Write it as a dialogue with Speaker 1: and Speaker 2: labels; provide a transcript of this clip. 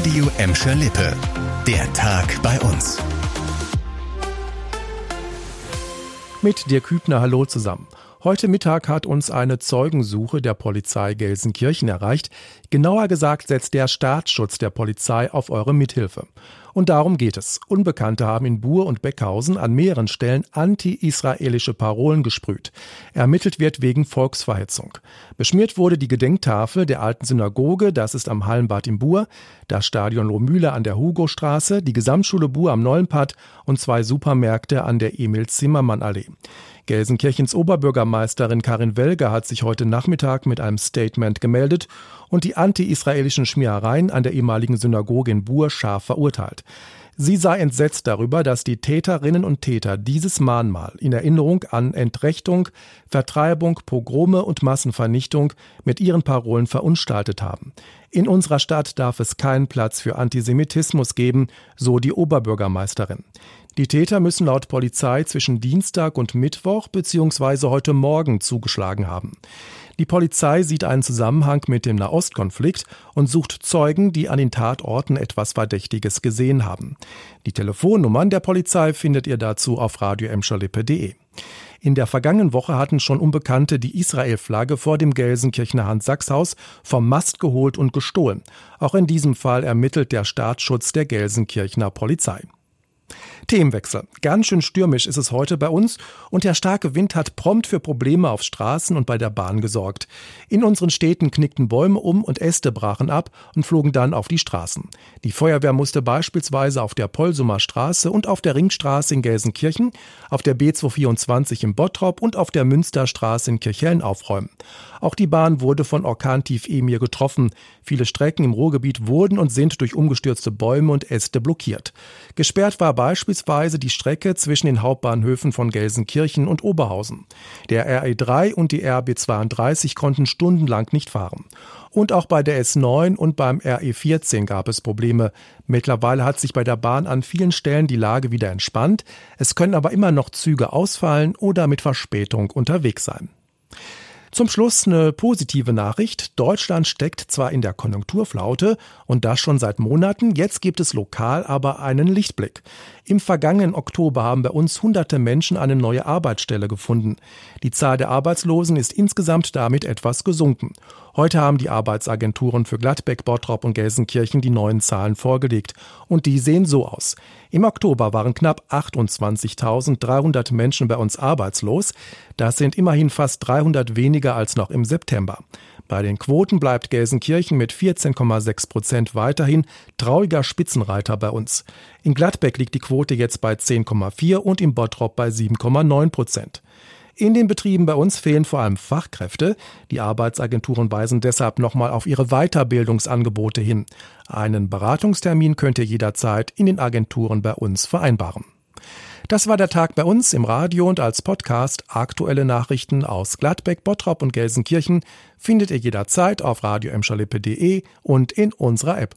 Speaker 1: Radio Emscher Lippe. Der Tag bei uns.
Speaker 2: Mit dir Kübner, hallo zusammen. Heute Mittag hat uns eine Zeugensuche der Polizei Gelsenkirchen erreicht. Genauer gesagt setzt der Staatsschutz der Polizei auf eure Mithilfe. Und darum geht es. Unbekannte haben in Buhr und Beckhausen an mehreren Stellen anti-israelische Parolen gesprüht. Ermittelt wird wegen Volksverhetzung. Beschmiert wurde die Gedenktafel der alten Synagoge, das ist am Hallenbad in Buhr, das Stadion Lohmühle an der Hugo-Straße, die Gesamtschule Buhr am Nollenpad und zwei Supermärkte an der Emil-Zimmermann-Allee. Gelsenkirchens Oberbürgermeisterin Karin Welger hat sich heute Nachmittag mit einem Statement gemeldet und die anti-israelischen Schmierereien an der ehemaligen Synagoge in Buhr scharf verurteilt. Sie sei entsetzt darüber, dass die Täterinnen und Täter dieses Mahnmal in Erinnerung an Entrechtung, Vertreibung, Pogrome und Massenvernichtung mit ihren Parolen verunstaltet haben. In unserer Stadt darf es keinen Platz für Antisemitismus geben, so die Oberbürgermeisterin. Die Täter müssen laut Polizei zwischen Dienstag und Mittwoch bzw. heute Morgen zugeschlagen haben. Die Polizei sieht einen Zusammenhang mit dem Nahostkonflikt und sucht Zeugen, die an den Tatorten etwas Verdächtiges gesehen haben. Die Telefonnummern der Polizei findet ihr dazu auf radioemscherlippe.de. In der vergangenen Woche hatten schon Unbekannte die Israel-Flagge vor dem Gelsenkirchener Hans-Sachs-Haus vom Mast geholt und gestohlen. Auch in diesem Fall ermittelt der Staatsschutz der Gelsenkirchener Polizei. Themenwechsel. Ganz schön stürmisch ist es heute bei uns und der starke Wind hat prompt für Probleme auf Straßen und bei der Bahn gesorgt. In unseren Städten knickten Bäume um und Äste brachen ab und flogen dann auf die Straßen. Die Feuerwehr musste beispielsweise auf der Polsumer Straße und auf der Ringstraße in Gelsenkirchen, auf der B224 in Bottrop und auf der Münsterstraße in Kirchhellen aufräumen. Auch die Bahn wurde von Orkantief Emir getroffen. Viele Strecken im Ruhrgebiet wurden und sind durch umgestürzte Bäume und Äste blockiert. Gesperrt war beispielsweise die Strecke zwischen den Hauptbahnhöfen von Gelsenkirchen und Oberhausen. Der RE3 und die RB 32 konnten stundenlang nicht fahren. Und auch bei der S9 und beim RE14 gab es Probleme. Mittlerweile hat sich bei der Bahn an vielen Stellen die Lage wieder entspannt. Es können aber immer noch Züge ausfallen oder mit Verspätung unterwegs sein. Zum Schluss eine positive Nachricht. Deutschland steckt zwar in der Konjunkturflaute und das schon seit Monaten, jetzt gibt es lokal aber einen Lichtblick. Im vergangenen Oktober haben bei uns hunderte Menschen eine neue Arbeitsstelle gefunden. Die Zahl der Arbeitslosen ist insgesamt damit etwas gesunken. Heute haben die Arbeitsagenturen für Gladbeck, Bottrop und Gelsenkirchen die neuen Zahlen vorgelegt. Und die sehen so aus. Im Oktober waren knapp 28.300 Menschen bei uns arbeitslos. Das sind immerhin fast 300 weniger als noch im September. Bei den Quoten bleibt Gelsenkirchen mit 14,6 Prozent weiterhin trauriger Spitzenreiter bei uns. In Gladbeck liegt die Quote jetzt bei 10,4 und im Bottrop bei 7,9 Prozent. In den Betrieben bei uns fehlen vor allem Fachkräfte. Die Arbeitsagenturen weisen deshalb nochmal auf ihre Weiterbildungsangebote hin. Einen Beratungstermin könnt ihr jederzeit in den Agenturen bei uns vereinbaren. Das war der Tag bei uns im Radio und als Podcast. Aktuelle Nachrichten aus Gladbeck, Bottrop und Gelsenkirchen findet ihr jederzeit auf radioemschalippe.de und in unserer App.